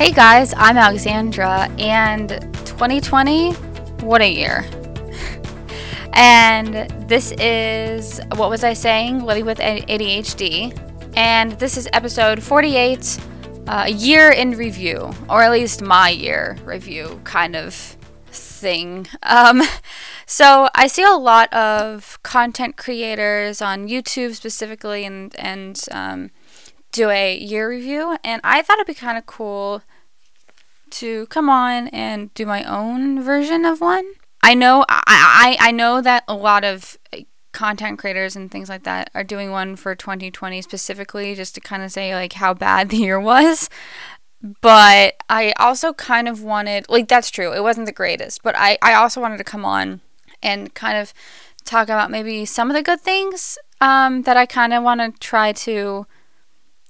Hey guys, I'm Alexandra, and 2020, what a year. and this is, what was I saying? Living with ADHD. And this is episode 48, uh, a year in review, or at least my year review kind of thing. Um, so I see a lot of content creators on YouTube specifically and, and, um, do a year review, and I thought it'd be kind of cool to come on and do my own version of one. I know I, I, I know that a lot of content creators and things like that are doing one for 2020 specifically just to kind of say like how bad the year was. But I also kind of wanted like that's true. It wasn't the greatest, but I I also wanted to come on and kind of talk about maybe some of the good things um, that I kind of want to try to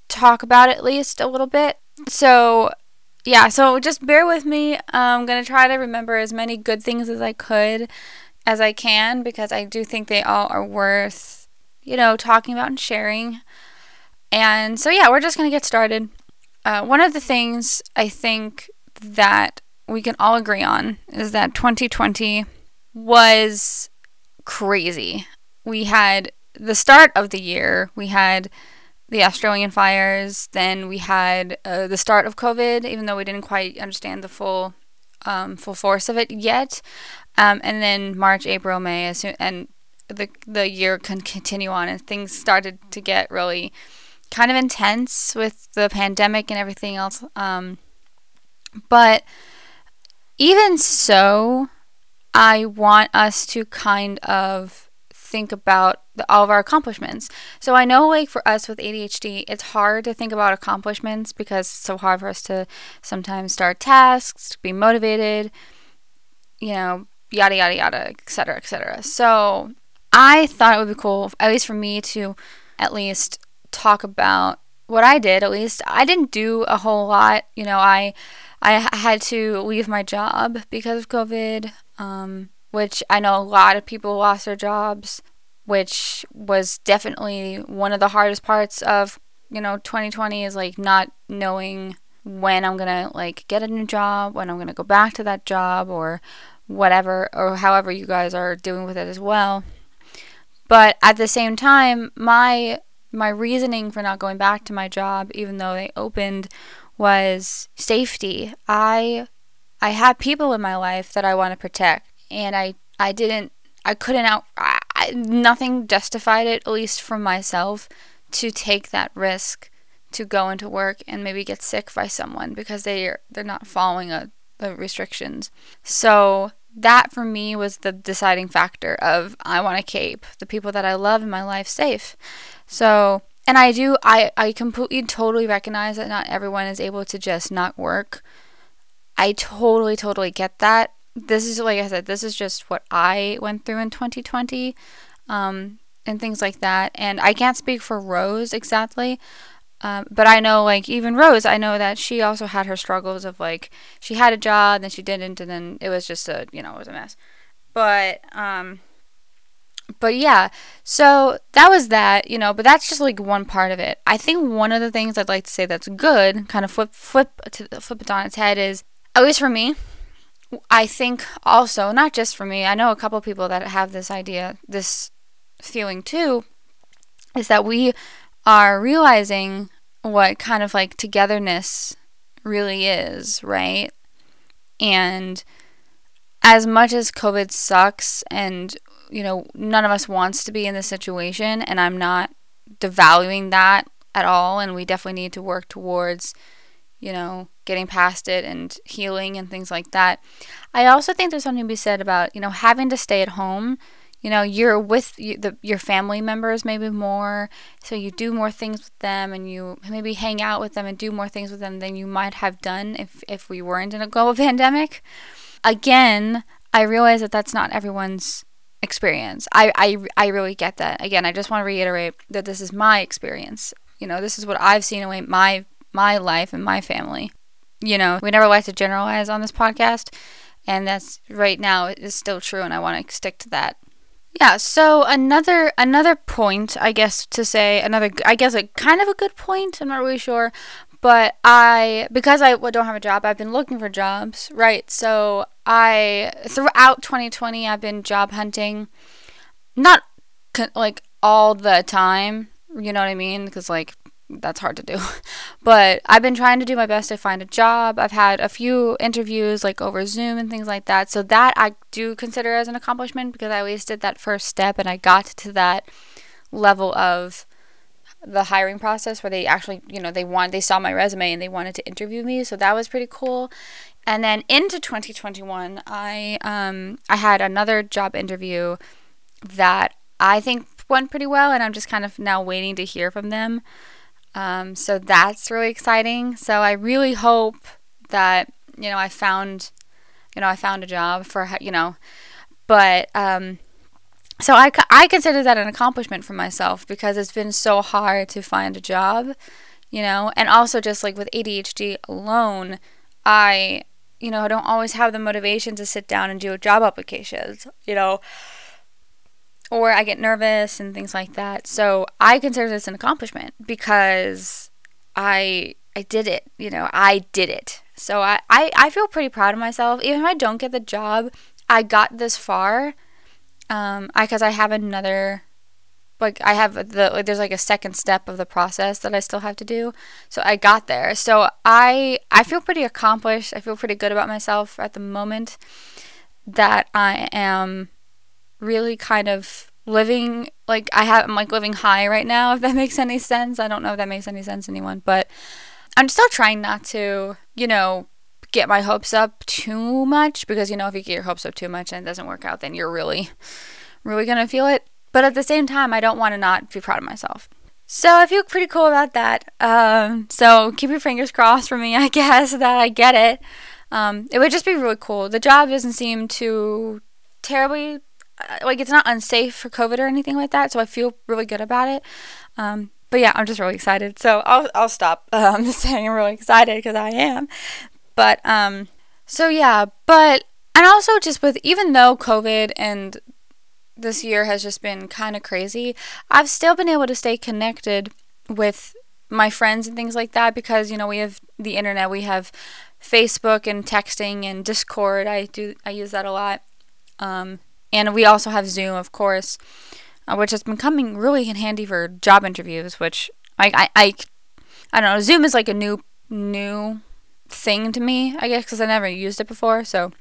talk about at least a little bit. So yeah, so just bear with me. I'm going to try to remember as many good things as I could as I can because I do think they all are worth, you know, talking about and sharing. And so, yeah, we're just going to get started. Uh, one of the things I think that we can all agree on is that 2020 was crazy. We had the start of the year, we had the Australian fires. Then we had uh, the start of COVID, even though we didn't quite understand the full um, full force of it yet. Um, and then March, April, May, June, and the the year can continue on, and things started to get really kind of intense with the pandemic and everything else. Um, but even so, I want us to kind of think about the, all of our accomplishments. So I know, like, for us with ADHD, it's hard to think about accomplishments because it's so hard for us to sometimes start tasks, to be motivated, you know, yada, yada, yada, etc., etc. So I thought it would be cool, at least for me, to at least talk about what I did. At least I didn't do a whole lot. You know, I I had to leave my job because of COVID. Um, which I know a lot of people lost their jobs, which was definitely one of the hardest parts of, you know, 2020 is like not knowing when I'm going to like get a new job, when I'm going to go back to that job or whatever or however you guys are doing with it as well. But at the same time, my my reasoning for not going back to my job even though they opened was safety. I I have people in my life that I want to protect and I I didn't I couldn't out I, nothing justified it at least for myself to take that risk to go into work and maybe get sick by someone because they are they're not following a, the restrictions. So that for me was the deciding factor of I want to keep the people that I love in my life safe. So and I do I I completely totally recognize that not everyone is able to just not work. I totally totally get that this is like I said, this is just what I went through in 2020, um, and things like that. And I can't speak for Rose exactly, um, but I know like even Rose, I know that she also had her struggles of like she had a job, and then she didn't, and then it was just a you know it was a mess. But um, but yeah, so that was that, you know, but that's just like one part of it. I think one of the things I'd like to say that's good, kind of flip flip to flip it on its head is at least for me, I think also, not just for me, I know a couple people that have this idea, this feeling too, is that we are realizing what kind of like togetherness really is, right? And as much as COVID sucks and, you know, none of us wants to be in this situation, and I'm not devaluing that at all, and we definitely need to work towards, you know, getting past it and healing and things like that. I also think there's something to be said about, you know, having to stay at home. You know, you're with you, the, your family members maybe more, so you do more things with them and you maybe hang out with them and do more things with them than you might have done if, if we weren't in a global pandemic. Again, I realize that that's not everyone's experience. I, I, I really get that. Again, I just want to reiterate that this is my experience. You know, this is what I've seen in my my life and my family you know, we never like to generalize on this podcast, and that's right now is still true, and I want to stick to that. Yeah, so another another point, I guess to say another I guess a kind of a good point, I'm not really sure, but I because I don't have a job, I've been looking for jobs, right? So I throughout 2020, I've been job hunting, not like all the time. You know what I mean? Because like that's hard to do. But I've been trying to do my best to find a job. I've had a few interviews like over Zoom and things like that. So that I do consider as an accomplishment because I at least did that first step and I got to that level of the hiring process where they actually, you know, they want they saw my resume and they wanted to interview me. So that was pretty cool. And then into 2021, I um I had another job interview that I think went pretty well and I'm just kind of now waiting to hear from them. Um, so that's really exciting. So I really hope that you know I found you know I found a job for you know but um so I, I consider that an accomplishment for myself because it's been so hard to find a job you know and also just like with ADHD alone I you know I don't always have the motivation to sit down and do job applications you know or I get nervous and things like that so I consider this an accomplishment because I I did it you know I did it so I, I, I feel pretty proud of myself even if I don't get the job I got this far um, I because I have another like I have the like, there's like a second step of the process that I still have to do. So I got there. So I I feel pretty accomplished. I feel pretty good about myself at the moment that I am really kind of living like I have I'm like living high right now if that makes any sense. I don't know if that makes any sense to anyone, but I'm still trying not to, you know, get my hopes up too much because you know if you get your hopes up too much and it doesn't work out then you're really really gonna feel it. But at the same time i don't want to not be proud of myself. So i feel pretty cool about that. Um, so keep your fingers crossed for me i guess that i get it. Um, it would just be really cool. The job doesn't seem too terribly like it's not unsafe for covid or anything like that so i feel really good about it um, but yeah, I'm just really excited. So I'll I'll stop um, saying I'm really excited because I am. But um so yeah, but and also just with even though COVID and this year has just been kind of crazy, I've still been able to stay connected with my friends and things like that because you know we have the internet, we have Facebook and texting and Discord. I do I use that a lot. Um, and we also have Zoom, of course, uh, which has been coming really in handy for job interviews. Which I, I I I don't know. Zoom is like a new new thing to me, I guess, because I never used it before. So,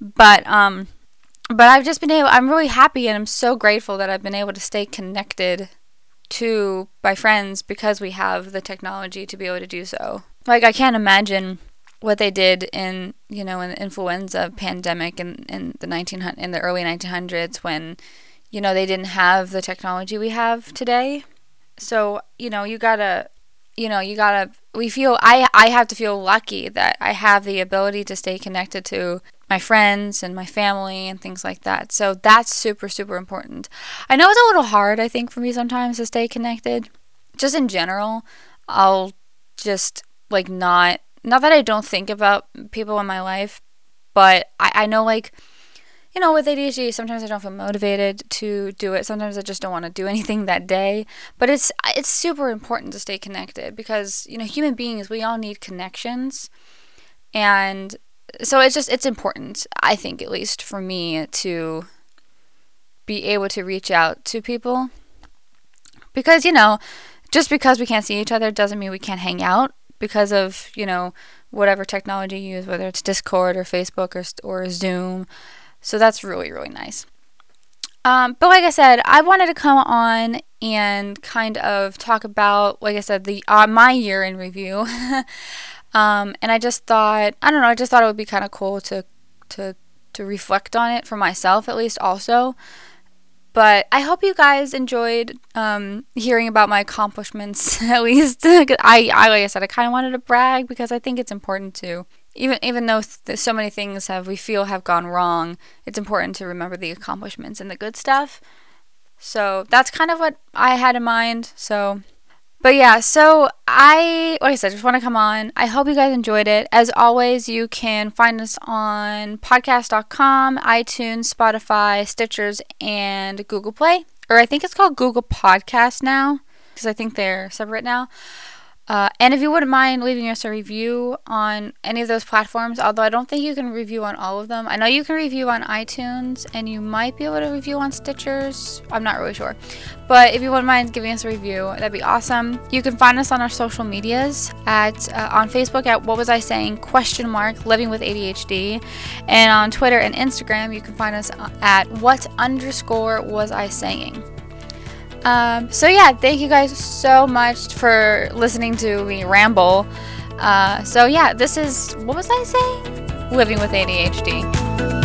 but um, but I've just been able. I'm really happy and I'm so grateful that I've been able to stay connected to my friends because we have the technology to be able to do so. Like I can't imagine what they did in you know in the influenza pandemic in in the 19 in the early 1900s when you know they didn't have the technology we have today. So you know you gotta you know you gotta we feel i i have to feel lucky that i have the ability to stay connected to my friends and my family and things like that. So that's super super important. I know it's a little hard i think for me sometimes to stay connected. Just in general i'll just like not not that i don't think about people in my life but i i know like you know, with ADHD, sometimes I don't feel motivated to do it. Sometimes I just don't want to do anything that day. But it's it's super important to stay connected because you know, human beings, we all need connections, and so it's just it's important. I think, at least for me, to be able to reach out to people because you know, just because we can't see each other doesn't mean we can't hang out because of you know whatever technology you use, whether it's Discord or Facebook or or Zoom so that's really, really nice. Um, but like I said, I wanted to come on and kind of talk about, like I said, the uh, my year in review. um, and I just thought, I don't know, I just thought it would be kind of cool to to to reflect on it for myself at least also. But I hope you guys enjoyed um, hearing about my accomplishments at least. I, I, like I said, I kind of wanted to brag because I think it's important to even even though th- so many things have we feel have gone wrong, it's important to remember the accomplishments and the good stuff. So that's kind of what I had in mind. So, but yeah, so I like I said, just want to come on. I hope you guys enjoyed it. As always, you can find us on podcast.com, iTunes, Spotify, Stitchers, and Google Play, or I think it's called Google Podcast now because I think they're separate now. Uh, and if you wouldn't mind leaving us a review on any of those platforms, although I don't think you can review on all of them. I know you can review on iTunes and you might be able to review on Stitchers. I'm not really sure. But if you wouldn't mind giving us a review, that'd be awesome. You can find us on our social medias at uh, on Facebook at what was I saying question mark living with ADHD, and on Twitter and Instagram you can find us at what underscore was I saying. Um, so yeah, thank you guys so much for listening to me ramble. Uh, so yeah, this is what was I saying? Living with ADHD.